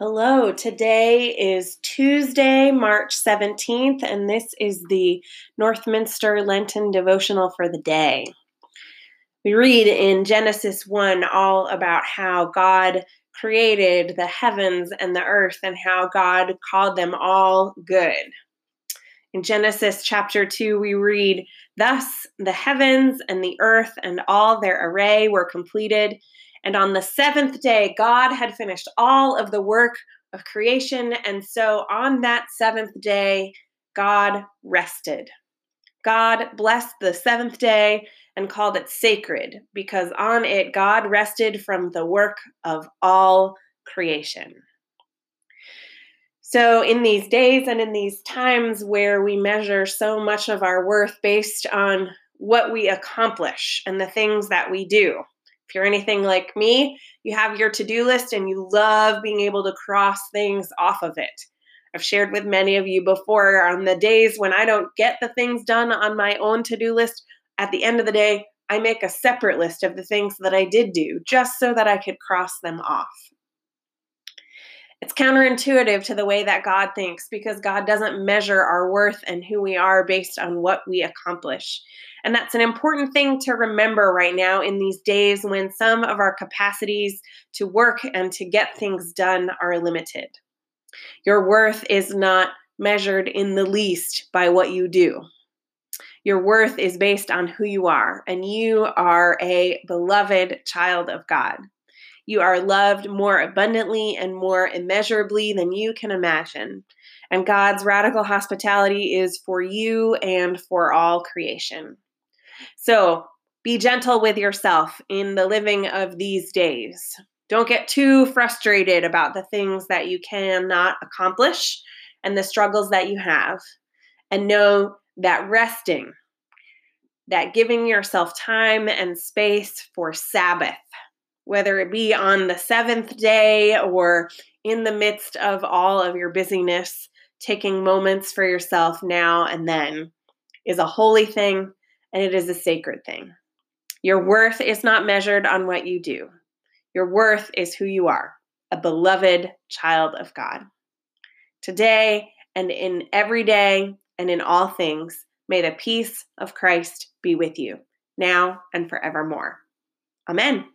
Hello, today is Tuesday, March 17th, and this is the Northminster Lenten devotional for the day. We read in Genesis 1 all about how God created the heavens and the earth and how God called them all good. In Genesis chapter 2, we read, Thus the heavens and the earth and all their array were completed and on the seventh day, God had finished all of the work of creation. And so on that seventh day, God rested. God blessed the seventh day and called it sacred because on it God rested from the work of all creation. So, in these days and in these times where we measure so much of our worth based on what we accomplish and the things that we do, if you're anything like me, you have your to do list and you love being able to cross things off of it. I've shared with many of you before on the days when I don't get the things done on my own to do list, at the end of the day, I make a separate list of the things that I did do just so that I could cross them off. It's counterintuitive to the way that God thinks because God doesn't measure our worth and who we are based on what we accomplish. And that's an important thing to remember right now in these days when some of our capacities to work and to get things done are limited. Your worth is not measured in the least by what you do. Your worth is based on who you are, and you are a beloved child of God. You are loved more abundantly and more immeasurably than you can imagine. And God's radical hospitality is for you and for all creation. So be gentle with yourself in the living of these days. Don't get too frustrated about the things that you cannot accomplish and the struggles that you have. And know that resting, that giving yourself time and space for Sabbath, whether it be on the seventh day or in the midst of all of your busyness, taking moments for yourself now and then is a holy thing and it is a sacred thing. Your worth is not measured on what you do, your worth is who you are a beloved child of God. Today and in every day and in all things, may the peace of Christ be with you, now and forevermore. Amen.